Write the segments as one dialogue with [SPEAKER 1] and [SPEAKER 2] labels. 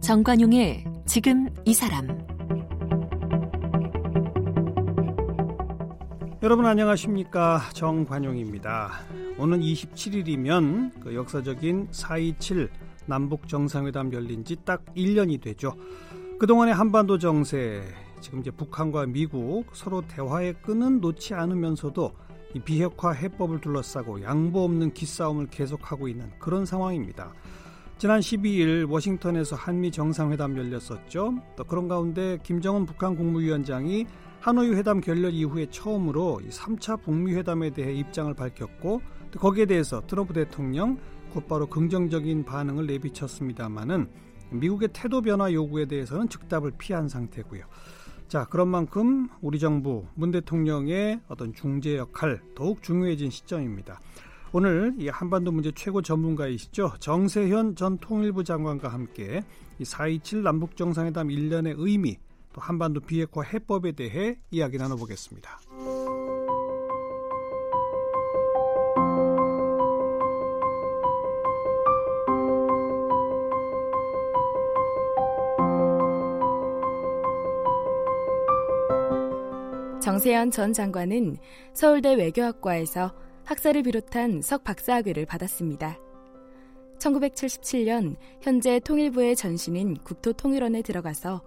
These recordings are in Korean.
[SPEAKER 1] 정관용의 지금 이 사람
[SPEAKER 2] 여러분 안녕하십니까 정관용입니다. 오늘 27일이면 그 역사적인 4.27 남북 정상회담 열린 지 딱 1년이 되죠. 그동안의 한반도 정세 지금 이제 북한과 미국 서로 대화의 끈은 놓지 않으면서도 이 비핵화 해법을 둘러싸고 양보 없는 기싸움을 계속하고 있는 그런 상황입니다. 지난 12일 워싱턴에서 한미 정상회담 열렸었죠. 또 그런 가운데 김정은 북한 국무위원장이 하노이 회담 결렬 이후에 처음으로 3차 북미 회담에 대해 입장을 밝혔고 또 거기에 대해서 트럼프 대통령 곧바로 긍정적인 반응을 내비쳤습니다마는 미국의 태도 변화 요구에 대해서는 즉답을 피한 상태고요. 자, 그런 만큼 우리 정부 문 대통령의 어떤 중재 역할 더욱 중요해진 시점입니다. 오늘 이 한반도 문제 최고 전문가이시죠. 정세현 전 통일부 장관과 함께 이4.27 남북 정상회담 1년의 의미 또 한반도 비핵화 해법에 대해 이야기 나눠보겠습니다.
[SPEAKER 3] 정세현 전 장관은 서울대 외교학과에서 학사를 비롯한 석 박사학위를 받았습니다. 1977년 현재 통일부의 전신인 국토통일원에 들어가서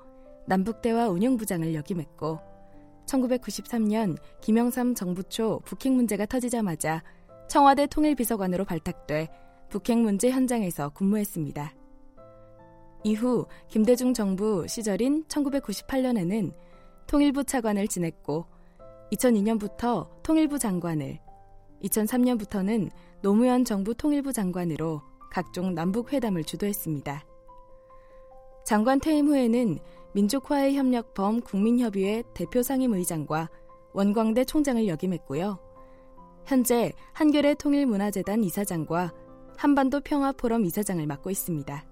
[SPEAKER 3] 남북대화 운영부장을 역임했고 1993년 김영삼 정부 초 북핵 문제가 터지자마자 청와대 통일비서관으로 발탁돼 북핵 문제 현장에서 근무했습니다. 이후 김대중 정부 시절인 1998년에는 통일부 차관을 지냈고 2002년부터 통일부 장관을 2003년부터는 노무현 정부 통일부 장관으로 각종 남북 회담을 주도했습니다. 장관 퇴임 후에는 민족화해협력범 국민협의회 대표 상임의장과 원광대 총장을 역임했고요. 현재 한겨레 통일문화재단 이사장과 한반도 평화포럼 이사장을 맡고 있습니다.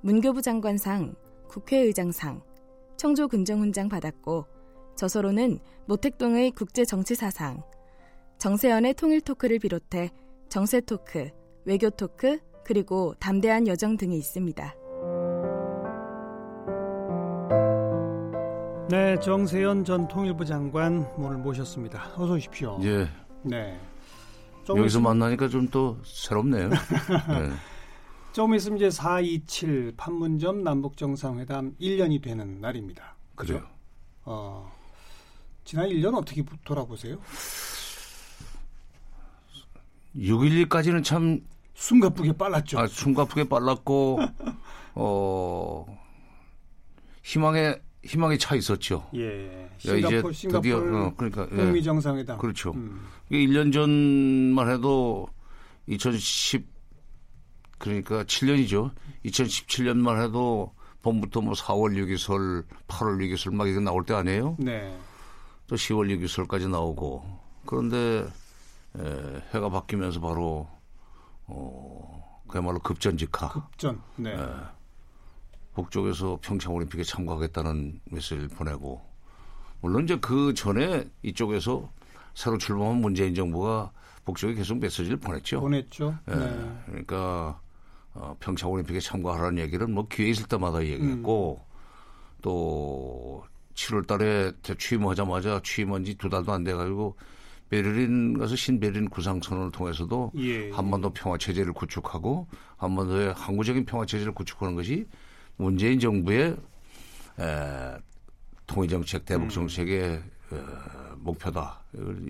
[SPEAKER 3] 문교부 장관상, 국회의장상, 청조 근정훈장 받았고 저서로는 모택동의 국제정치사상, 정세연의 통일 토크를 비롯해 정세 토크, 외교 토크, 그리고 담대한 여정 등이 있습니다.
[SPEAKER 2] 네, 정세연 전 통일부 장관 오늘 모셨습니다. 어서 오십시오.
[SPEAKER 4] 예.
[SPEAKER 2] 네.
[SPEAKER 4] 여기서 만나니까 좀 또 새롭네요. 네.
[SPEAKER 2] 조금 있으면 이제 427 판문점 남북 정상회담 1년이 되는 날입니다.
[SPEAKER 4] 그래요.
[SPEAKER 2] 어, 지난 1년 어떻게 돌아보세요?
[SPEAKER 4] 6.12까지는 참
[SPEAKER 2] 숨가쁘게 빨랐죠.
[SPEAKER 4] 아, 숨가쁘게 빨랐고 어 희망의 희망의 차 있었죠.
[SPEAKER 2] 예. 싱가포르, 이제 드디어 어, 그러니까 북미 정상회담.
[SPEAKER 4] 그렇죠. 음. 1년 전만 해도 2010 그러니까 7년이죠. 2017년만 해도 봄부터 뭐 4월 6기설, 8월 6기설 막 이게 나올 때 아니에요?
[SPEAKER 2] 네.
[SPEAKER 4] 또 10월 6기설까지 나오고 그런데 에, 해가 바뀌면서 바로 어, 그야말로 급전직하.
[SPEAKER 2] 급전. 네. 에,
[SPEAKER 4] 북쪽에서 평창 올림픽에 참가하겠다는 메시지를 보내고 물론 이제 그 전에 이쪽에서 새로 출범한 문재인 정부가 북쪽에 계속 메시지를 보냈죠.
[SPEAKER 2] 보냈죠.
[SPEAKER 4] 예, 네. 그러니까 어, 평창 올림픽에 참가하라는 얘기를 뭐 기회 있을 때마다 얘기했고 음. 또 7월 달에 취임하자마자 취임한 지 두 달도 안 돼 가지고 베를린 가서 신베를린 구상선언을 통해서도 예, 예. 한반도 평화 체제를 구축하고 한반도의 항구적인 평화 체제를 구축하는 것이 문재인 정부의 에, 통일 정책, 대북 음. 정책의 음. 에, 목표다.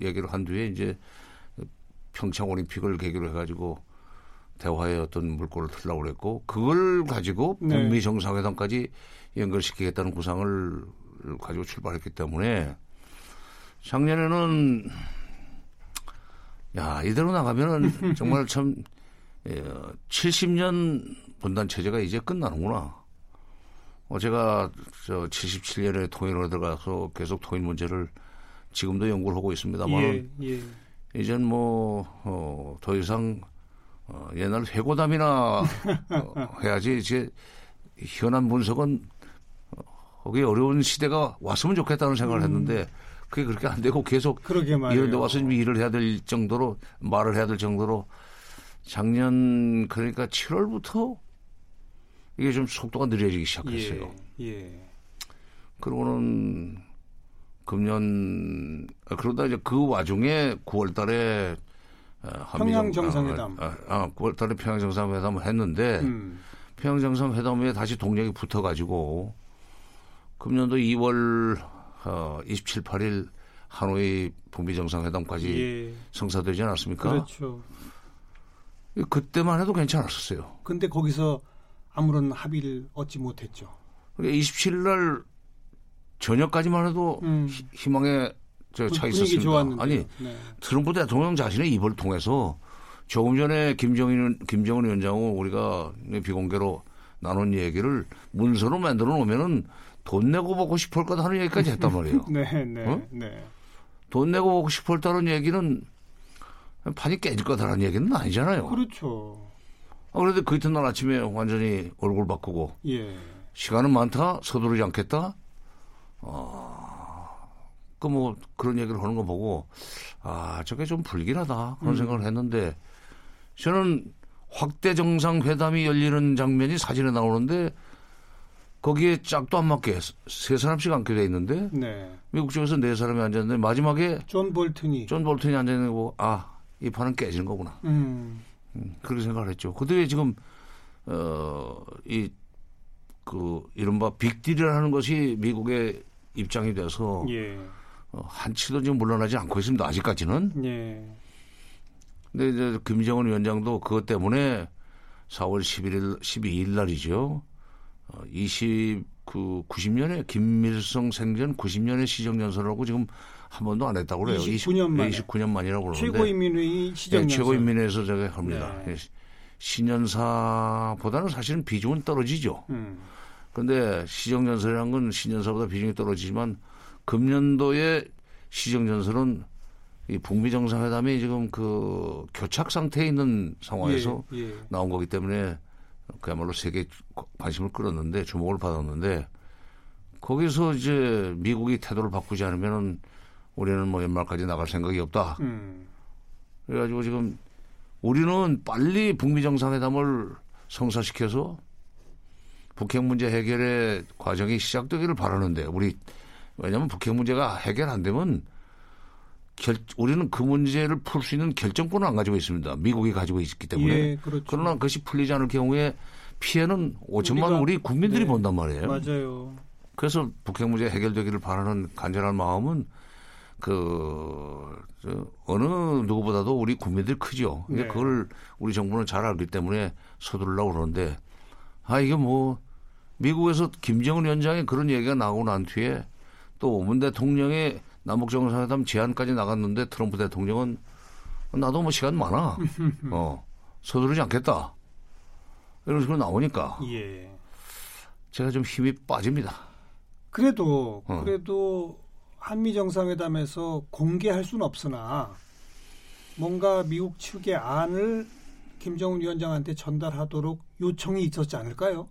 [SPEAKER 4] 얘기를 한 뒤에 이제 평창 올림픽을 계기로 해가지고 대화의 어떤 물꼬를 틀라고 그랬고 그걸 가지고 네. 북미 정상회담까지 연결시키겠다는 구상을 가지고 출발했기 때문에 작년에는 야 이대로 나가면은 정말 참 70년 예, 분단 체제가 이제 끝나는구나. 어, 제가 저 77년에 통일로 들어가서 계속 통일 문제를 지금도 연구를 하고 있습니다만 예, 예. 이젠 뭐, 어, 더 이상 어, 옛날 회고담이나 어, 해야지 이제 현안 분석은 거기 어려운 시대가 왔으면 좋겠다는 생각을 했는데 그게 그렇게 안 되고 계속. 이런 데 와서 좀 일을 해야 될 정도로 말을 해야 될 정도로 작년 그러니까 7월부터 이게 좀 속도가 느려지기 시작했어요.
[SPEAKER 2] 예. 예.
[SPEAKER 4] 그러고는 금년 아, 그러다 이제 그 와중에 9월 달에 어,
[SPEAKER 2] 평양 정상회담.
[SPEAKER 4] 아, 아, 9월달에 평양 정상회담을 했는데
[SPEAKER 2] 음.
[SPEAKER 4] 평양 정상회담에 다시 동력이 붙어가지고 금년도 2월 어, 27, 8일 하노이 북미 정상회담까지
[SPEAKER 2] 예.
[SPEAKER 4] 성사되지 않았습니까?
[SPEAKER 2] 그렇죠.
[SPEAKER 4] 그때만 해도 괜찮았었어요.
[SPEAKER 2] 근데 거기서 아무런 합의를 얻지 못했죠.
[SPEAKER 4] 그러니까 27일 날 저녁까지만 해도
[SPEAKER 2] 음.
[SPEAKER 4] 희- 희망에 저 차 있었습니다.
[SPEAKER 2] 좋았는데.
[SPEAKER 4] 아니
[SPEAKER 2] 네.
[SPEAKER 4] 트럼프 대통령 자신의 입을 통해서 조금 전에 김정인 김정은 위원장은 우리가 비공개로 나눈 얘기를 문서로 만들어 놓으면은 돈 내고 보고 싶을 거다 하는 얘기까지 했단 말이에요.
[SPEAKER 2] 네, 네,
[SPEAKER 4] 어?
[SPEAKER 2] 네.
[SPEAKER 4] 돈 내고 보고 싶었다는 얘기는 판이 깨질 거다라는 얘기는 아니잖아요.
[SPEAKER 2] 그렇죠.
[SPEAKER 4] 아, 그런데 그 이튿날 아침에 완전히 얼굴 바꾸고
[SPEAKER 2] 예.
[SPEAKER 4] 시간은 많다 서두르지 않겠다. 그 뭐 그런 얘기를 하는 거 보고 아 저게 좀 불길하다 그런 생각을 했는데 저는 확대 정상 회담이 열리는 장면이 사진에 나오는데 거기에 짝도 안 맞게 세 사람씩 앉게 돼 있는데
[SPEAKER 2] 네.
[SPEAKER 4] 미국 쪽에서 네 사람이 앉았는데 마지막에
[SPEAKER 2] 존 볼튼이.
[SPEAKER 4] 존 볼튼이 앉아 있는 거 아이 판은 깨지는 거구나
[SPEAKER 2] 음.
[SPEAKER 4] 음, 그렇게 생각을 했죠. 그때 지금 어이 그 이른바 빅딜이라는 것이 미국의 입장이 돼서
[SPEAKER 2] 예.
[SPEAKER 4] 어, 한치도 지금 물러나지 않고 있습니다. 아직까지는.
[SPEAKER 2] 예.
[SPEAKER 4] 근데 이제 김정은 위원장도 그것 때문에 4월 11일, 12일 날이죠. 어, 20, 그 90년에 김일성 생전 90년의 시정연설하고 지금 한 번도 안 했다고 그래요.
[SPEAKER 2] 29년 만에.
[SPEAKER 4] 29년 만이라고 그러는데.
[SPEAKER 2] 최고인민회의
[SPEAKER 4] 네,
[SPEAKER 2] 시정연설.
[SPEAKER 4] 최고인민회에서 제가 합니다.
[SPEAKER 2] 네.
[SPEAKER 4] 예, 신년사보다는 사실은 비중은 떨어지죠.
[SPEAKER 2] 음.
[SPEAKER 4] 그런데 시정연설이라는 건 신년사보다 비중이 떨어지지만 금년도에 시정연설은 이 북미 정상회담이 지금 그 교착 상태에 있는 상황에서
[SPEAKER 2] 예, 예.
[SPEAKER 4] 나온 거기 때문에 그야말로 세계 관심을 끌었는데 주목을 받았는데 거기서 이제 미국이 태도를 바꾸지 않으면은 우리는 뭐 연말까지 나갈 생각이 없다.
[SPEAKER 2] 음.
[SPEAKER 4] 그래가지고 지금 우리는 빨리 북미 정상회담을 성사시켜서 북핵 문제 해결의 과정이 시작되기를 바라는데 우리 왜냐하면 북핵 문제가 해결 안 되면 결, 우리는 그 문제를 풀 수 있는 결정권을 안 가지고 있습니다. 미국이 가지고 있기 때문에.
[SPEAKER 2] 예, 그렇죠.
[SPEAKER 4] 그러나 그것이 풀리지 않을 경우에 피해는 5천만
[SPEAKER 2] 우리가-
[SPEAKER 4] 우리 국민들이
[SPEAKER 2] 네.
[SPEAKER 4] 본단 말이에요.
[SPEAKER 2] 맞아요.
[SPEAKER 4] 그래서 북핵 문제 해결되기를 바라는 간절한 마음은 그 저, 어느 누구보다도 우리 국민들이 크죠. 근데
[SPEAKER 2] 네.
[SPEAKER 4] 그걸 우리 정부는 잘 알기 때문에 서두르려고 그러는데 아 이게 뭐 미국에서 김정은 위원장의 그런 얘기가 나오고 난 뒤에 또 문 대통령의 남북 정상회담 제안까지 나갔는데 트럼프 대통령은 나도 뭐 시간 많아. 어 서두르지 않겠다. 이런 식으로 나오니까
[SPEAKER 2] 예.
[SPEAKER 4] 제가 좀 힘이 빠집니다.
[SPEAKER 2] 그래도
[SPEAKER 4] 어.
[SPEAKER 2] 그래도 한미 정상회담에서 공개할 수는 없으나 뭔가 미국 측의 안을 김정은 위원장한테 전달하도록 요청이 있었지 않을까요?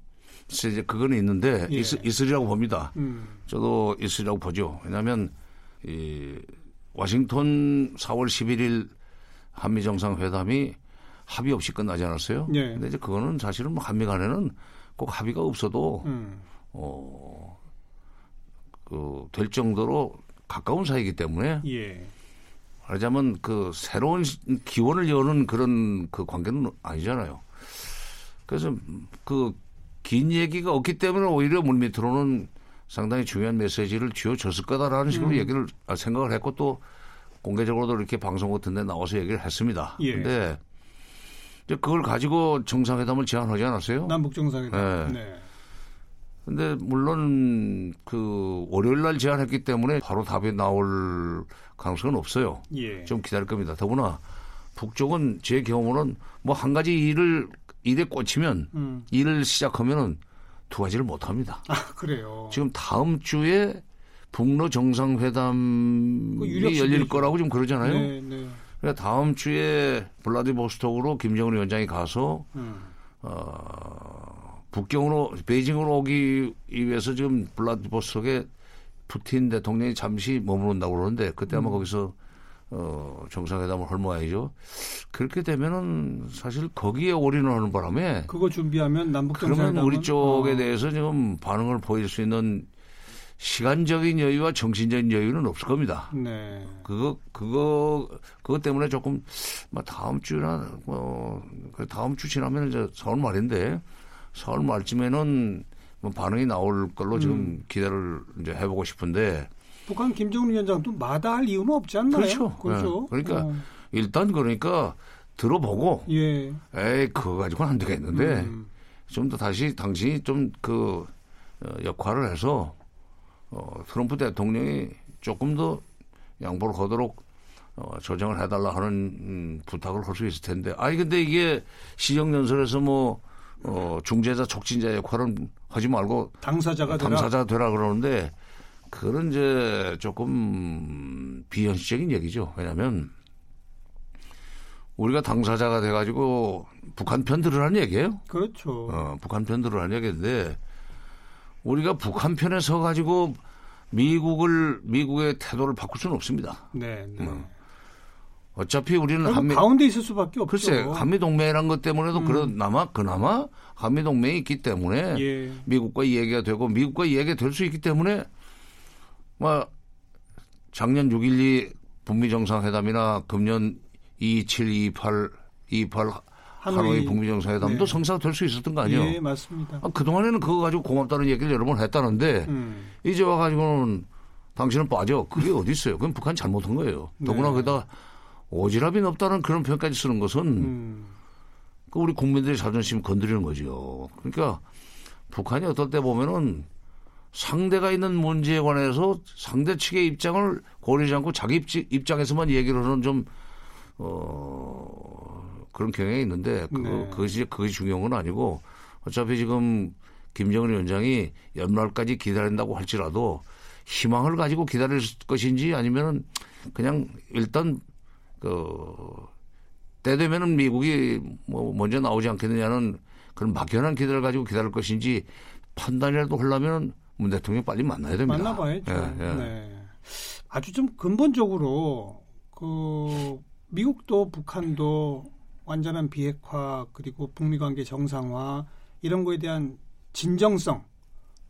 [SPEAKER 4] 이제 그거는 있는데
[SPEAKER 2] 예.
[SPEAKER 4] 있, 있으리라고 봅니다.
[SPEAKER 2] 음.
[SPEAKER 4] 저도 있으리라고 보죠. 왜냐하면 이 워싱턴 4월 11일 한미 정상회담이 합의 없이 끝나지 않았어요.
[SPEAKER 2] 예.
[SPEAKER 4] 근데 이제 그거는 사실은 뭐 한미 간에는 꼭 합의가 없어도
[SPEAKER 2] 음.
[SPEAKER 4] 어, 그, 될 정도로 가까운 사이이기 때문에
[SPEAKER 2] 예.
[SPEAKER 4] 말하자면 그 새로운 시- 기원을 여는 그런 그 관계는 아니잖아요. 그래서 그 긴 얘기가 없기 때문에 오히려 물밑으로는 상당히 중요한 메시지를 쥐어줬을 거다라는 식으로
[SPEAKER 2] 음.
[SPEAKER 4] 얘기를 아, 생각을 했고 또 공개적으로도 이렇게 방송 같은 데 나와서 얘기를 했습니다.
[SPEAKER 2] 예.
[SPEAKER 4] 근데 이제 그걸 가지고 정상회담을 제안하지 않았어요?
[SPEAKER 2] 남북 정상회담.
[SPEAKER 4] 네.
[SPEAKER 2] 네.
[SPEAKER 4] 근데 물론 그 월요일 날 제안했기 때문에 바로 답이 나올 가능성은 없어요.
[SPEAKER 2] 예.
[SPEAKER 4] 좀 기다릴 겁니다. 더구나 북쪽은 제 경험으로는 뭐 한 가지 일을 일에 꽂히면
[SPEAKER 2] 음.
[SPEAKER 4] 일을 시작하면은 두 가지를 못 합니다.
[SPEAKER 2] 아, 그래요.
[SPEAKER 4] 지금 다음 주에 북러 정상회담이
[SPEAKER 2] 그
[SPEAKER 4] 열릴. 거라고 지금 그러잖아요.
[SPEAKER 2] 네, 네.
[SPEAKER 4] 그러니까 다음 주에 블라디보스톡으로 김정은 위원장이 가서
[SPEAKER 2] 음.
[SPEAKER 4] 어, 북경으로 베이징으로 오기 위해서 지금 블라디보스톡에 푸틴 대통령이 잠시 머무른다고 그러는데 그때 아마 음. 거기서 어, 정상회담을 할 모양이죠. 그렇게 되면은 사실 거기에 올인을 하는 바람에
[SPEAKER 2] 그거 준비하면 남북 정상회담은
[SPEAKER 4] 그러면 우리 쪽에 어. 대해서 지금 반응을 보일 수 있는 시간적인 여유와 정신적인 여유는 없을 겁니다. 네. 그거 그거 그것 때문에 조금 뭐 다음 주나 뭐그 다음 주 지나면 이제 서울 말인데 서울 말쯤에는 뭐 반응이 나올 걸로 지금 음. 기대를 이제 해보고 싶은데
[SPEAKER 2] 북한 김정은 위원장도 마다할 이유는 없지 않나요?
[SPEAKER 4] 그렇죠. 그렇죠. 네. 그러니까 어. 일단 그러니까 들어보고 예. 에이 그거 가지고는 안 되겠는데 음. 좀더 다시 당신이 좀그 어, 역할을 해서 어, 트럼프 대통령이 조금 더 양보를 하도록 어, 조정을 해달라 하는 음, 부탁을 할 수 있을 텐데. 아니 근데 이게 시정연설에서 뭐 어, 중재자 촉진자 역할은 하지 말고
[SPEAKER 2] 당사자가
[SPEAKER 4] 당사자 되라 그러는데 그런 이제 조금 비현실적인 얘기죠. 왜냐하면 우리가 당사자가 돼가지고 북한 편 들으라는 얘기예요.
[SPEAKER 2] 그렇죠.
[SPEAKER 4] 어, 북한 편 들으라는 얘기인데 우리가 북한 편에 서 가지고 미국을 미국의 태도를 바꿀 수는 없습니다. 네. 네. 어. 어차피 우리는
[SPEAKER 2] 한미 가운데 있을 수밖에 없죠.
[SPEAKER 4] 글쎄 한미 동맹이란 것 때문에도 음. 그나마 그나마 한미 동맹이 있기 때문에 예. 미국과 이야기가 되고 미국과 이야기가 될 수 있기 때문에 뭐 작년 6.12 북미 정상회담이나 금년 27, 28, 28 하노이 북미 정상회담도 네. 성사가 될수 있었던 거 아니에요?
[SPEAKER 2] 예, 맞습니다.
[SPEAKER 4] 아, 그동안에는 그거 가지고 고맙다는 얘기를 여러 번 했다는데 음. 이제 와가지고는 당신은 빠져. 그게 어디 있어요? 그건 북한 잘못한 거예요. 네. 더구나 거기다 오지랖이 높다는 그런 표현까지 쓰는 것은 음. 그 우리 국민들의 자존심 건드리는 거죠. 그러니까 북한이 어떨 때 보면은 상대가 있는 문제에 관해서 상대 측의 입장을 고려하지 않고 자기 입장에서만 얘기를 하는 좀, 어, 그런 경향이 있는데, 그거, 네. 그것이, 그것이 중요한 건 아니고, 어차피 지금 김정은 위원장이 연말까지 기다린다고 할지라도 희망을 가지고 기다릴 것인지 아니면은 그냥 일단 그 때 되면은 미국이 뭐 먼저 나오지 않겠느냐는 그런 막연한 기대를 가지고 기다릴 것인지 판단이라도 하려면 문 대통령 빨리 만나야 됩니다.
[SPEAKER 2] 만나봐야죠. 예, 예. 네. 아주 좀 근본적으로 그 미국도 북한도 완전한 비핵화 그리고 북미 관계 정상화 이런 거에 대한 진정성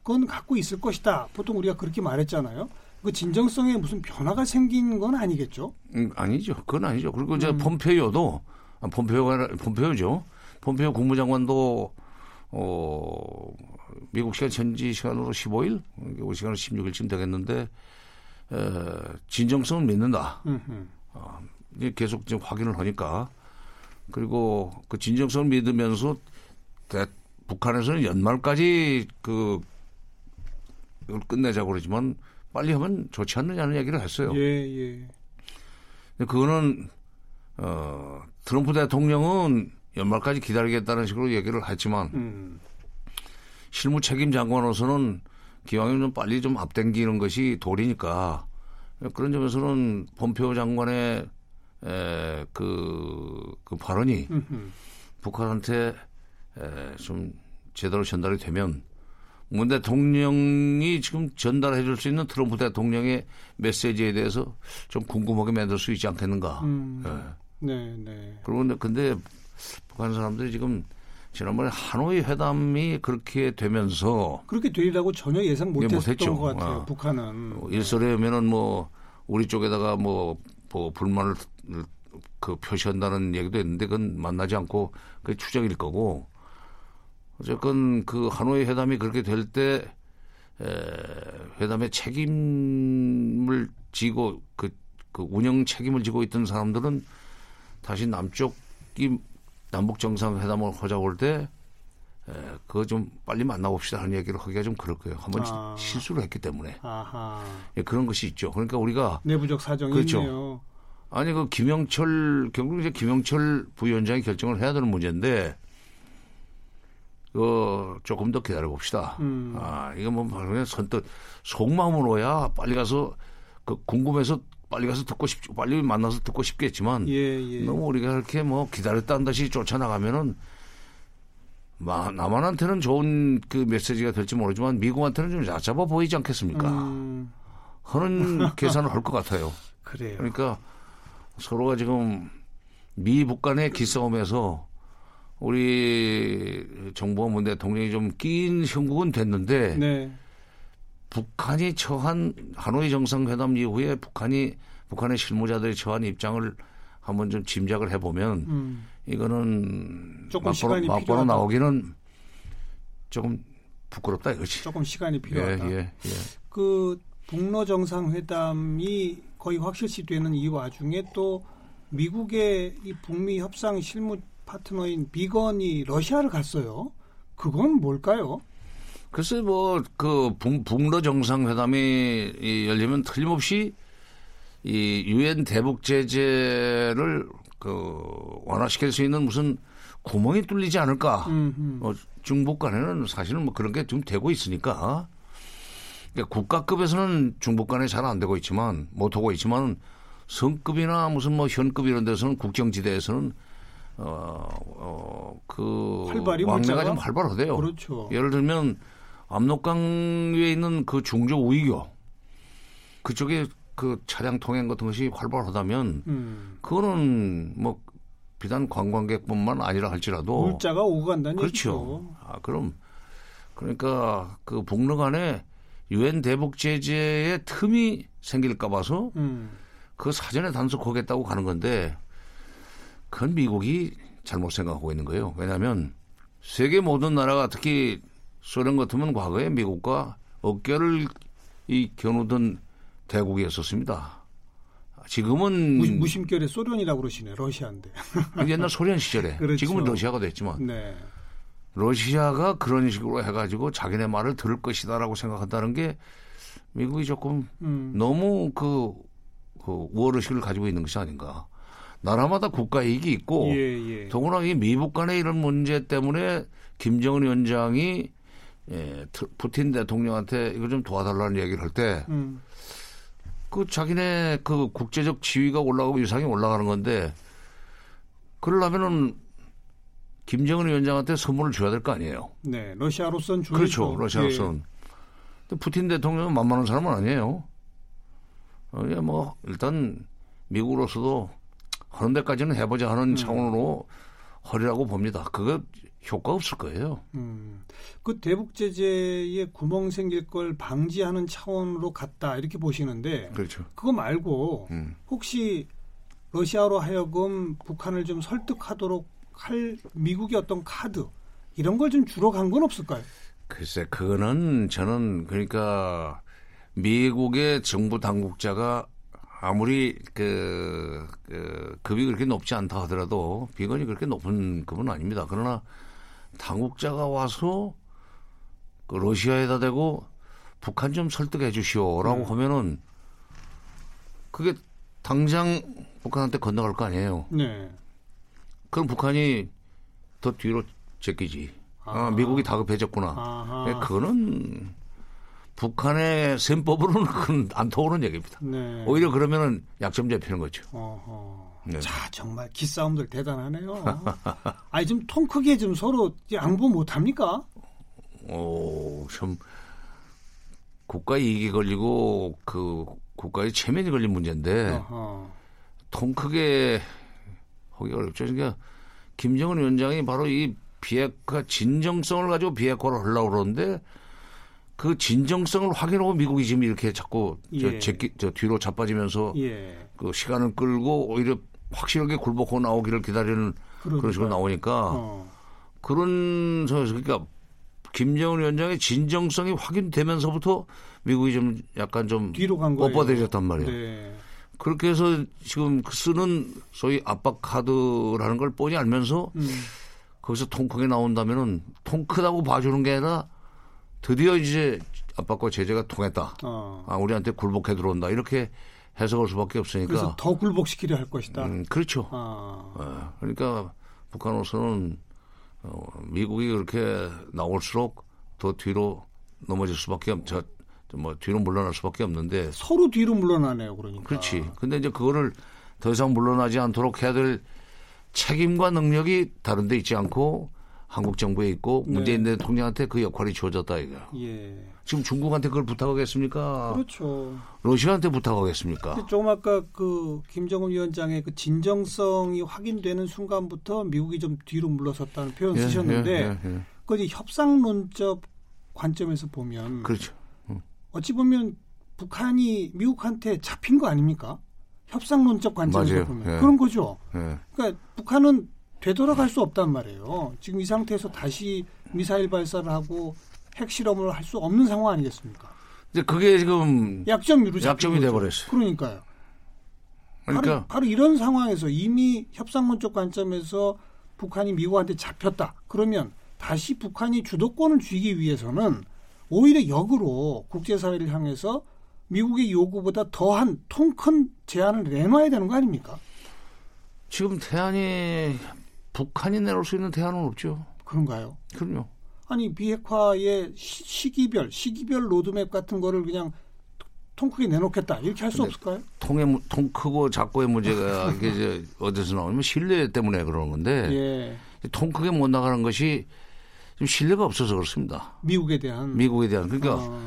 [SPEAKER 2] 그건 갖고 있을 것이다. 보통 우리가 그렇게 말했잖아요. 그 진정성에 무슨 변화가 생긴 건 아니겠죠?
[SPEAKER 4] 음, 아니죠. 그건 아니죠. 그리고 이제 음. 폼페이오도 아, 폼페이오가 폼페이오죠. 폼페이오 국무장관도 어 미국 시간 현지 시간으로 15일, 우리 시간으로 16일쯤 되겠는데 에, 진정성을 믿는다. 어, 계속 지금 확인을 하니까 그리고 그 진정성을 믿으면서 대, 북한에서는 연말까지 그 이걸 끝내자고 그러지만 빨리 하면 좋지 않느냐는 얘기를 했어요. 예, 예. 근데 그거는 어 트럼프 대통령은 연말까지 기다리겠다는 식으로 얘기를 했지만 음. 실무 책임 장관으로서는 기왕이면 좀 빨리 좀 앞당기는 것이 도리니까 그런 점에서는 폼페오 장관의 에, 그, 그 발언이 음흠. 북한한테 에, 좀 제대로 전달이 되면 문 대통령이 지금 전달해 줄 수 있는 트럼프 대통령의 메시지에 대해서 좀 궁금하게 만들 수 있지 않겠는가. 음. 네. 네, 네. 그리고 근데 북한 사람들이 지금 지난번에 하노이 회담이 그렇게 되면서
[SPEAKER 2] 그렇게 되리라고 전혀 예상 못했던 것 같아요. 어. 북한은
[SPEAKER 4] 어, 일설에면은 뭐 우리 쪽에다가 뭐, 뭐 불만을 그 표시한다는 얘기도 했는데 그건 만나지 않고 그 추정일 거고 어쨌건 그 하노이 회담이 그렇게 될 때 회담의 책임을 지고 그, 그 운영 책임을 지고 있던 사람들은 다시 남쪽이 남북 정상회담을 하자고 할 때 그거 좀 빨리 만나봅시다 하는 얘기를 하기가 좀 그럴 거예요. 한번 아. 실수를 했기 때문에. 아하. 예, 그런 것이 있죠. 그러니까 우리가
[SPEAKER 2] 내부적 사정이 그렇죠. 있네요.
[SPEAKER 4] 아니 그 김영철 결국 이제 김영철 부위원장이 결정을 해야 되는 문제인데 그 조금 더 기다려 봅시다. 음. 아 이거 뭐 그냥 선뜻 속마음으로야 빨리 가서 그 궁금해서 빨리 가서 듣고 싶 빨리 만나서 듣고 싶겠지만 예, 예. 너무 우리가 이렇게 뭐 기다렸다는 듯이 쫓아나가면은 마, 남한한테는 좋은 그 메시지가 될지 모르지만 미국한테는 좀 얕잡아 보이지 않겠습니까?
[SPEAKER 2] 음,
[SPEAKER 4] 하는 계산을 할 것 같아요.
[SPEAKER 2] 그래요.
[SPEAKER 4] 그러니까 서로가 지금 미북 간의 기싸움에서 우리 정부와 문 대통령이 좀 끼인 형국은 됐는데
[SPEAKER 2] 네.
[SPEAKER 4] 북한이 처한 하노이 정상회담 이후에 북한이 북한의 실무자들이 처한 입장을 한번 좀 짐작을 해보면
[SPEAKER 2] 음,
[SPEAKER 4] 이거는
[SPEAKER 2] 조금
[SPEAKER 4] 막바로
[SPEAKER 2] 필요하다.
[SPEAKER 4] 나오기는 조금 부끄럽다 이거지.
[SPEAKER 2] 조금 시간이
[SPEAKER 4] 예,
[SPEAKER 2] 필요하다.
[SPEAKER 4] 예, 예.
[SPEAKER 2] 그 북러 정상회담이 거의 확실시 되는 이 와중에 또 미국의 이 북미 협상 실무 파트너인 비건이 러시아를 갔어요. 그건 뭘까요?
[SPEAKER 4] 글쎄 뭐그 북러 정상회담이 이 열리면 틀림없이 이 유엔 대북 제재를 그 완화시킬 수 있는 무슨 구멍이 뚫리지 않을까.
[SPEAKER 2] 음, 음.
[SPEAKER 4] 어, 중북 간에는 사실은 뭐 그런 게 좀 되고 있으니까. 그러니까 국가급에서는 중북 간에 잘 안 되고 있지만 못 하고 있지만 성급이나 무슨 뭐 현급 이런 데서는 국경지대에서는 어어그
[SPEAKER 2] 활발히
[SPEAKER 4] 왕래가
[SPEAKER 2] 문자가?
[SPEAKER 4] 좀 활발하대요.
[SPEAKER 2] 그렇죠.
[SPEAKER 4] 예를 들면 압록강 위에 있는 그 중조 우이교 그쪽에 그 차량 통행 같은 것이 활발하다면
[SPEAKER 2] 음.
[SPEAKER 4] 그거는 뭐 비단 관광객뿐만 아니라 할지라도
[SPEAKER 2] 물자가 오고 간다는
[SPEAKER 4] 그렇죠.
[SPEAKER 2] 얘기죠.
[SPEAKER 4] 아 그럼 그러니까 그 북러 간에 유엔 대북 제재의 틈이 생길까 봐서
[SPEAKER 2] 음.
[SPEAKER 4] 그 사전에 단속하겠다고 가는 건데 그건 미국이 잘못 생각하고 있는 거예요. 왜냐하면 세계 모든 나라가 특히 소련 같으면 과거에 미국과 어깨를 이 겨누던 대국이었었습니다. 지금은
[SPEAKER 2] 무, 무심결에 소련이라고 그러시네. 러시아인데.
[SPEAKER 4] 옛날 소련 시절에
[SPEAKER 2] 그렇죠.
[SPEAKER 4] 지금은 러시아가 됐지만
[SPEAKER 2] 네.
[SPEAKER 4] 러시아가 그런 식으로 해가지고 자기네 말을 들을 것이다라고 생각한다는 게 미국이 조금
[SPEAKER 2] 음.
[SPEAKER 4] 너무 그, 그 우월의식을 가지고 있는 것이 아닌가. 나라마다 국가 이익이 있고
[SPEAKER 2] 예, 예.
[SPEAKER 4] 더구나 이 미북 간의 이런 문제 때문에 김정은 위원장이 예, 트- 푸틴 대통령한테 이거 좀 도와달라는 얘기를 할때그
[SPEAKER 2] 음.
[SPEAKER 4] 자기네 그 국제적 지위가 올라가고 위상이 올라가는 건데 그러려면은 김정은 위원장한테 선물을 줘야 될 거 아니에요.
[SPEAKER 2] 네. 러시아로선 주
[SPEAKER 4] 그렇죠. 러시아로서는. 근데 푸틴 대통령은 만만한 사람은 아니에요. 어, 예, 뭐, 일단, 미국으로서도 하는 데까지는 해보자 하는 차원으로 허리라고 봅니다. 그거 효과 없을 거예요.
[SPEAKER 2] 음. 그 대북 제재에 구멍 생길 걸 방지하는 차원으로 갔다 이렇게 보시는데
[SPEAKER 4] 그렇죠.
[SPEAKER 2] 그거 말고
[SPEAKER 4] 음.
[SPEAKER 2] 혹시 러시아로 하여금 북한을 좀 설득하도록 할 미국의 어떤 카드 이런 걸 좀 주러 간건 없을까요?
[SPEAKER 4] 글쎄, 그거는 저는 그러니까 미국의 정부 당국자가 아무리 그, 그 급이 그렇게 높지 않다 하더라도 비건이 그렇게 높은 급은 아닙니다. 그러나 당국자가 와서 그 러시아에다 대고 북한 좀 설득해 주시오라고 하면은 그게 당장 북한한테 건너갈 거 아니에요.
[SPEAKER 2] 네.
[SPEAKER 4] 그럼 북한이 더 뒤로 제끼지. 아, 미국이 다급해졌구나.
[SPEAKER 2] 아하.
[SPEAKER 4] 네, 그거는 북한의 셈법으로는 그건 안 통하는 얘기입니다.
[SPEAKER 2] 네.
[SPEAKER 4] 오히려 그러면은 약점 잡히는 거죠.
[SPEAKER 2] 어허.
[SPEAKER 4] 네.
[SPEAKER 2] 자 정말 기싸움들 대단하네요. 아니 좀 통 크게 좀 서로 양보 못 합니까?
[SPEAKER 4] 오, 참 국가 이익이 걸리고 그 국가의 체면이 걸린 문제인데
[SPEAKER 2] 어허.
[SPEAKER 4] 통 크게 하기 어렵죠. 그러니까 김정은 위원장이 바로 이 비핵화 진정성을 가지고 비핵화를 하려고 그러는데 그 진정성을 확인하고 미국이 지금 이렇게 자꾸 저,
[SPEAKER 2] 예.
[SPEAKER 4] 제끼, 저 뒤로 자빠지면서
[SPEAKER 2] 예.
[SPEAKER 4] 그 시간을 끌고 오히려 확실하게 굴복하고 나오기를 기다리는 그런 식으로. 나오니까
[SPEAKER 2] 어.
[SPEAKER 4] 그런 상황에서 그러니까 김정은 위원장의 진정성이 확인되면서부터 미국이 좀 약간 좀
[SPEAKER 2] 뒤로 간 거예요.
[SPEAKER 4] 뻣뻣해졌단 말이에요.
[SPEAKER 2] 네.
[SPEAKER 4] 그렇게 해서 지금 쓰는 소위 압박 카드라는 걸 뻔히 알면서
[SPEAKER 2] 음.
[SPEAKER 4] 거기서 통 크게 나온다면은 통 크다고 봐주는 게 아니라 드디어 이제 압박과 제재가 통했다.
[SPEAKER 2] 어.
[SPEAKER 4] 아, 우리한테 굴복해 들어온다. 이렇게 해석할 수밖에 없으니까.
[SPEAKER 2] 그래서 더 굴복시키려 할 것이다.
[SPEAKER 4] 음, 그렇죠.
[SPEAKER 2] 아.
[SPEAKER 4] 어, 그러니까 북한으로서는 어, 미국이 그렇게 나올수록 더 뒤로 넘어질 수밖에 없, 저, 뭐 뒤로 물러날 수밖에 없는데
[SPEAKER 2] 서로 뒤로 물러나네요. 그러니까.
[SPEAKER 4] 그렇지. 근데 이제 그거를 더 이상 물러나지 않도록 해야 될 책임과 능력이 다른 데 있지 않고 한국 정부에 있고
[SPEAKER 2] 네.
[SPEAKER 4] 문재인 대통령한테 그 역할이 주어졌다 이거.
[SPEAKER 2] 예.
[SPEAKER 4] 지금 중국한테 그걸 부탁하겠습니까?
[SPEAKER 2] 그렇죠.
[SPEAKER 4] 러시아한테 부탁하겠습니까?
[SPEAKER 2] 조금 아까 그 김정은 위원장의 그 진정성이 확인되는 순간부터 미국이 좀 뒤로 물러섰다는 표현
[SPEAKER 4] 예,
[SPEAKER 2] 쓰셨는데
[SPEAKER 4] 예, 예, 예.
[SPEAKER 2] 그 이제 협상론적 관점에서 보면
[SPEAKER 4] 그렇죠.
[SPEAKER 2] 어찌 보면 북한이 미국한테 잡힌 거 아닙니까? 협상론적 관점에서
[SPEAKER 4] 맞아요.
[SPEAKER 2] 보면
[SPEAKER 4] 예.
[SPEAKER 2] 그런 거죠.
[SPEAKER 4] 예.
[SPEAKER 2] 그러니까 북한은 되돌아갈 수 없단 말이에요. 지금 이 상태에서 다시 미사일 발사를 하고 핵 실험을 할 수 없는 상황 아니겠습니까?
[SPEAKER 4] 이제 그게 지금
[SPEAKER 2] 잡힌
[SPEAKER 4] 약점이. 돼버렸어요.
[SPEAKER 2] 그러니까요.
[SPEAKER 4] 그러니까
[SPEAKER 2] 바로, 바로 이런 상황에서 이미 협상론적 관점에서 북한이 미국한테 잡혔다. 그러면 다시 북한이 주도권을 쥐기 위해서는 오히려 역으로 국제사회를 향해서 미국의 요구보다 더한 통 큰 제안을 내놔야 되는 거 아닙니까?
[SPEAKER 4] 지금 대안이 북한이 내놓을 수 있는 대안은 없죠.
[SPEAKER 2] 그런가요?
[SPEAKER 4] 그럼요.
[SPEAKER 2] 아니 비핵화의 시, 시기별 시기별 로드맵 같은 거를 그냥 통 크게 내놓겠다 이렇게 할 수 없을까요?
[SPEAKER 4] 통의 무- 통 크고 작고의 문제가 이제 어디서 나오냐면 신뢰 때문에 그러는 건데
[SPEAKER 2] 예,
[SPEAKER 4] 통 크게 못 나가는 것이 좀 신뢰가 없어서 그렇습니다.
[SPEAKER 2] 미국에 대한
[SPEAKER 4] 미국에 대한 그러니까
[SPEAKER 2] 어,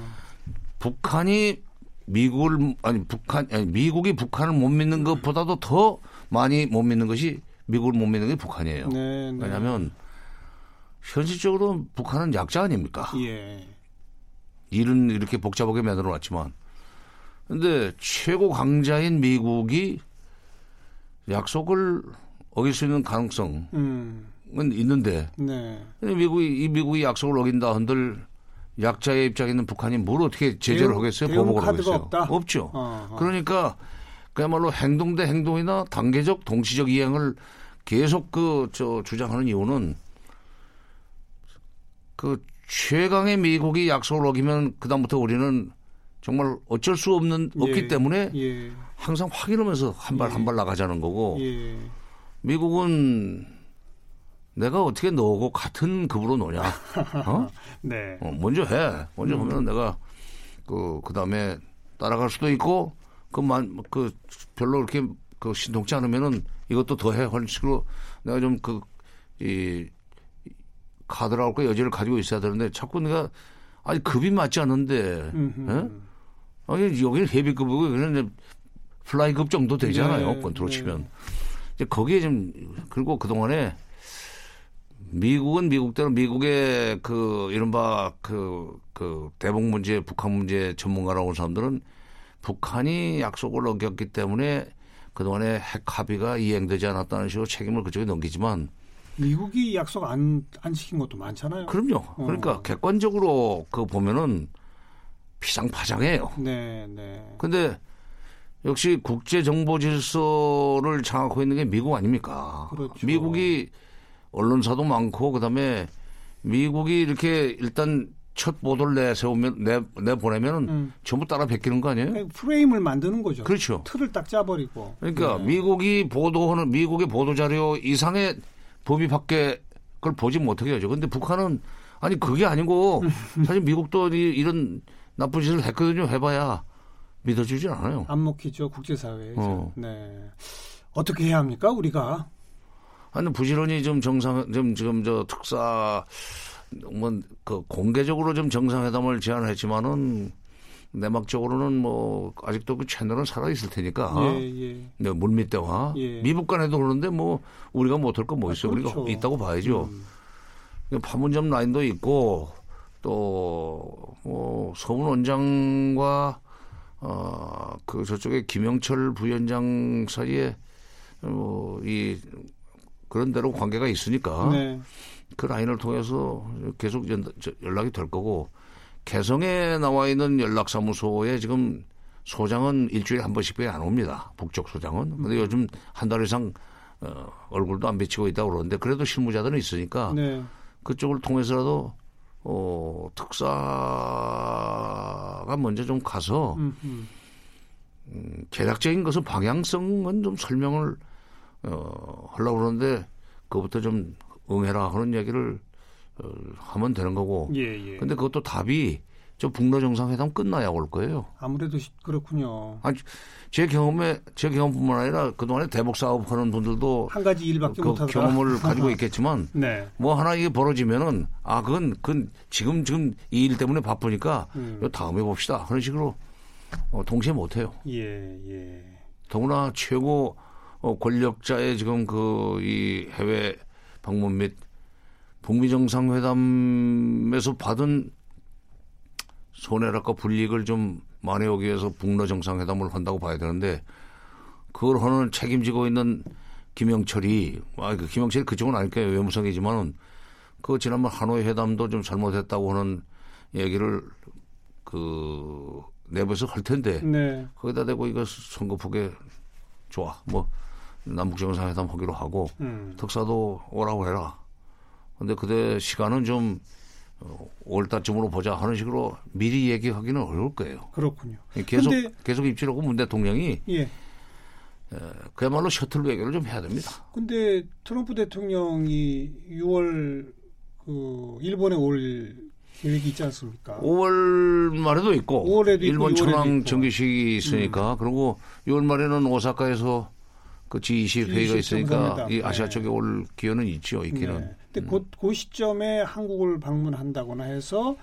[SPEAKER 4] 북한이 미국을 아니 북한 아니 미국이 북한을 못 믿는 것보다도 더 많이 못 믿는 것이 미국을 못 믿는 게 북한이에요.
[SPEAKER 2] 네, 네.
[SPEAKER 4] 왜냐하면 현실적으로 북한은 약자 아닙니까?
[SPEAKER 2] 예,
[SPEAKER 4] 일은 이렇게 복잡하게 만들어 놨지만 근데 최고 강자인 미국이 약속을 어길 수 있는 가능성은
[SPEAKER 2] 음,
[SPEAKER 4] 있는데
[SPEAKER 2] 네.
[SPEAKER 4] 미국이 이 미국이 약속을 어긴다 한들 약자의 입장에 있는 북한이 뭘 어떻게 제재를
[SPEAKER 2] 대응-
[SPEAKER 4] 하겠어요? 보복을 하겠어요?
[SPEAKER 2] 없다?
[SPEAKER 4] 없죠.
[SPEAKER 2] 어, 어.
[SPEAKER 4] 그러니까 그야말로 행동 대 행동이나 단계적 동시적 이행을 계속 그 저 주장하는 이유는 그 최강의 미국이 약속을 어기면 그다음부터 우리는 정말 어쩔 수 없는 없기
[SPEAKER 2] 예,
[SPEAKER 4] 때문에
[SPEAKER 2] 예,
[SPEAKER 4] 항상 확인하면서 한 발 한발 나가자는 거고
[SPEAKER 2] 예,
[SPEAKER 4] 미국은 내가 어떻게 너하고 같은 급으로 노냐? 어?
[SPEAKER 2] 네,
[SPEAKER 4] 어, 먼저 해. 먼저
[SPEAKER 2] 음.
[SPEAKER 4] 하면 내가 그 그다음에 따라갈 수도 있고 그만 그 별로 그렇게 그 신통치 않으면은 이것도 더 해. 하는 식으로 내가 좀 그이 카드라고 그 여지를 가지고 있어야 되는데 자꾸 내가 아니 급이 맞지 않는데. 예? 아니 여기는 헤비급이고 그냥 이제 플라이급 정도 되잖아요.
[SPEAKER 2] 네,
[SPEAKER 4] 권투로
[SPEAKER 2] 네.
[SPEAKER 4] 치면 이제 거기에 좀 그리고 그 동안에 미국은 미국대로 미국의 그 이른바 그, 그 대북 문제, 북한 문제 전문가라고 하는 사람들은 북한이 약속을 어겼기 때문에 그동안에 핵 합의가 이행되지 않았다는 식으로 책임을 그쪽에 넘기지만
[SPEAKER 2] 미국이 약속 안, 안 지킨 것도 많잖아요.
[SPEAKER 4] 그럼요. 그러니까
[SPEAKER 2] 어.
[SPEAKER 4] 객관적으로 그 보면은 피상파장해요.
[SPEAKER 2] 네, 네.
[SPEAKER 4] 근데 역시 국제 정보 질서를 장악하고 있는 게 미국 아닙니까?
[SPEAKER 2] 그렇죠.
[SPEAKER 4] 미국이 언론사도 많고 그다음에 미국이 이렇게 일단 첫 보도를 내세우면 내, 내 보내면은
[SPEAKER 2] 음.
[SPEAKER 4] 전부 따라 베끼는 거 아니에요?
[SPEAKER 2] 프레임을 만드는 거죠.
[SPEAKER 4] 그렇죠.
[SPEAKER 2] 틀을 딱 짜버리고.
[SPEAKER 4] 그러니까
[SPEAKER 2] 네.
[SPEAKER 4] 미국이 보도하는 미국의 보도 자료 이상의 범위 밖에 그걸 보지 못하게 하죠. 근데 북한은 아니 그게 아니고 사실 미국도 이- 이런 나쁜 짓을 했거든요. 해봐야 믿어주지 않아요.
[SPEAKER 2] 안 먹히죠 국제사회에.
[SPEAKER 4] 어.
[SPEAKER 2] 네. 어떻게 해야 합니까 우리가?
[SPEAKER 4] 아니 부지런히 좀 정상 좀 지금 저 특사 뭐그 공개적으로 좀 정상회담을 제안했지만은 내막적으로는 뭐 아직도 그 채널은 살아 있을 테니까
[SPEAKER 2] 예, 예.
[SPEAKER 4] 네, 물밑 대화
[SPEAKER 2] 예.
[SPEAKER 4] 미국 간에도 그러는데 뭐 우리가 못할 건뭐
[SPEAKER 2] 아,
[SPEAKER 4] 있어
[SPEAKER 2] 그렇죠.
[SPEAKER 4] 우리가 있다고 봐야죠
[SPEAKER 2] 음.
[SPEAKER 4] 판문점 라인도 있고 또뭐 서훈 원장과 어그 저쪽에 김영철 부위원장 사이에 뭐이 그런 대로 관계가 있으니까
[SPEAKER 2] 네.
[SPEAKER 4] 그 라인을 통해서 계속 연, 연락이 될 거고 개성에 나와 있는 연락사무소에 지금 소장은 일주일에 한 번씩밖에 안 옵니다. 북쪽 소장은. 근데 요즘 한 달 이상 어, 얼굴도 안 비치고 있다고 그러는데 그래도 실무자들은 있으니까
[SPEAKER 2] 네.
[SPEAKER 4] 그쪽을 통해서라도 어, 특사가 먼저 좀 가서
[SPEAKER 2] 음, 음.
[SPEAKER 4] 음, 계략적인 것은 방향성은 좀 설명을 어, 하려고 그러는데 그것부터 좀 응해라 하는 얘기를 어, 하면 되는 거고
[SPEAKER 2] 예, 예.
[SPEAKER 4] 근데 그것도 답이 저 북러 정상회담 끝나야 올 거예요.
[SPEAKER 2] 아무래도 그렇군요.
[SPEAKER 4] 아니, 제 경험에 제 경험뿐만 아니라 그동안에 대북 사업 하는 분들도
[SPEAKER 2] 한 가지 일밖에
[SPEAKER 4] 그. 경험을 가지고 있겠지만
[SPEAKER 2] 네.
[SPEAKER 4] 뭐 하나 이게 벌어지면은 아 그건 그건 지금 지금 이 일 때문에 바쁘니까
[SPEAKER 2] 음.
[SPEAKER 4] 요 다음에 봅시다 그런 식으로 어, 동시에 못 해요.
[SPEAKER 2] 예, 예.
[SPEAKER 4] 더구나 최고 어, 권력자의 지금 그 이 해외 방문 및 북미 정상회담에서 받은 손해랄까 불이익을 좀 만회하기 위해서 북러 정상회담을 한다고 봐야 되는데 그걸 하는 책임지고 있는 김영철이 아, 그 김영철이 그쪽은 아닐 거예요 외무성이지만은 그 지난번 하노이 회담도 좀 잘못했다고 하는 얘기를 그 내부에서 할 텐데
[SPEAKER 2] 네.
[SPEAKER 4] 거기다 대고 이거 선거폭에 좋아 뭐 남북 정상회담 하기로 하고
[SPEAKER 2] 음.
[SPEAKER 4] 특사도 오라고 해라. 근데 그때 시간은 좀 어, 5월 달쯤으로 보자 하는 식으로 미리 얘기하기는 어려울 거예요.
[SPEAKER 2] 그렇군요.
[SPEAKER 4] 계속
[SPEAKER 2] 근데-
[SPEAKER 4] 계속 입지하고 문 대통령이
[SPEAKER 2] 예.
[SPEAKER 4] 그야말로 셔틀 외교를 좀 해야 됩니다.
[SPEAKER 2] 근데 트럼프 대통령이 6월 그 일본에 올 계획이 있지 않습니까?
[SPEAKER 4] 5월 말에도 있고
[SPEAKER 2] 5월에도 있고,
[SPEAKER 4] 일본
[SPEAKER 2] 6월에도
[SPEAKER 4] 천황
[SPEAKER 2] 있고. 음.
[SPEAKER 4] 정기식이 있으니까 그리고 6월 말에는 오사카에서 그 G20 회의가
[SPEAKER 2] G20
[SPEAKER 4] 있으니까. 이 아시아
[SPEAKER 2] 네.
[SPEAKER 4] 쪽에 올 기회는 있죠. 있기는.
[SPEAKER 2] 네. 근데 그, 그 시점에 한국을 방문한다거나 해서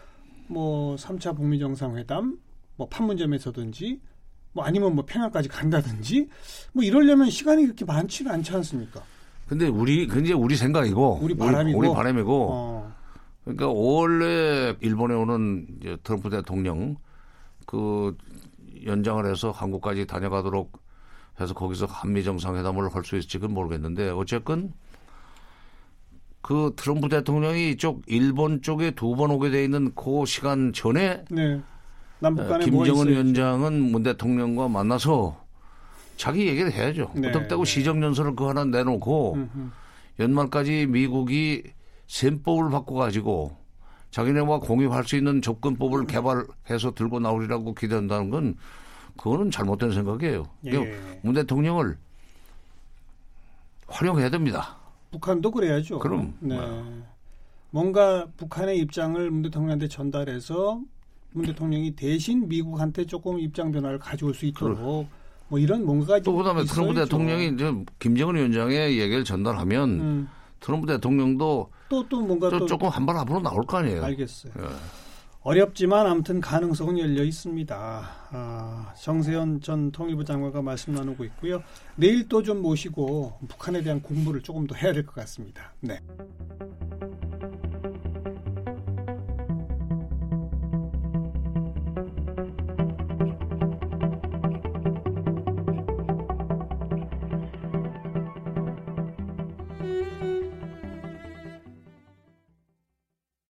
[SPEAKER 2] 뭐 3차 북미 정상회담, 뭐 판문점에서든지 뭐 아니면 뭐 평양까지 간다든지 뭐 이러려면 시간이 그렇게 많지는 않지 않습니까?
[SPEAKER 4] 근데 우리 근데 우리 생각이고
[SPEAKER 2] 우리 바람이고.
[SPEAKER 4] 우리, 바람이고
[SPEAKER 2] 어.
[SPEAKER 4] 그러니까 5월에 일본에 오는 트럼프 대통령 그 연장을 해서 한국까지 다녀가도록 해서 거기서 한미 정상회담을 할 수 있을지는 모르겠는데 어쨌건 그 트럼프 대통령이 이쪽 일본 쪽에 두 번 오게 돼 있는 그 시간 전에
[SPEAKER 2] 네. 남북
[SPEAKER 4] 어,
[SPEAKER 2] 간에
[SPEAKER 4] 김정은
[SPEAKER 2] 있어요?
[SPEAKER 4] 위원장은 문 대통령과 만나서 자기 얘기를 해야죠.
[SPEAKER 2] 네,
[SPEAKER 4] 어떻다고
[SPEAKER 2] 네.
[SPEAKER 4] 시정연설을 그 하나 내놓고
[SPEAKER 2] 음, 음.
[SPEAKER 4] 연말까지 미국이 셈법을 바꿔가지고 자기네와 공유할 수 있는 접근법을 개발해서 들고 나오리라고 기대한다는 건 그거는 잘못된 생각이에요.
[SPEAKER 2] 예.
[SPEAKER 4] 문 대통령을 활용해야 됩니다.
[SPEAKER 2] 북한도 그래야죠.
[SPEAKER 4] 그럼,
[SPEAKER 2] 네.
[SPEAKER 4] 뭐.
[SPEAKER 2] 뭔가 북한의 입장을 문 대통령한테 전달해서 문 대통령이 대신 미국한테 조금 입장 변화를 가져올 수 있도록 뭐 이런 뭔가가
[SPEAKER 4] 또 그다음에 트럼프
[SPEAKER 2] 있어야죠.
[SPEAKER 4] 대통령이 이제 김정은 위원장의 얘기를 전달하면
[SPEAKER 2] 음,
[SPEAKER 4] 트럼프 대통령도
[SPEAKER 2] 또, 또 뭔가 또또
[SPEAKER 4] 조금 한 발 앞으로 나올 거 아니에요.
[SPEAKER 2] 알겠어요.
[SPEAKER 4] 예.
[SPEAKER 2] 어렵지만 아무튼 가능성은 열려 있습니다. 아, 정세현 전 통일부 장관과 말씀 나누고 있고요. 내일 또 좀 모시고 북한에 대한 공부를 조금 더 해야 될 것 같습니다. 네.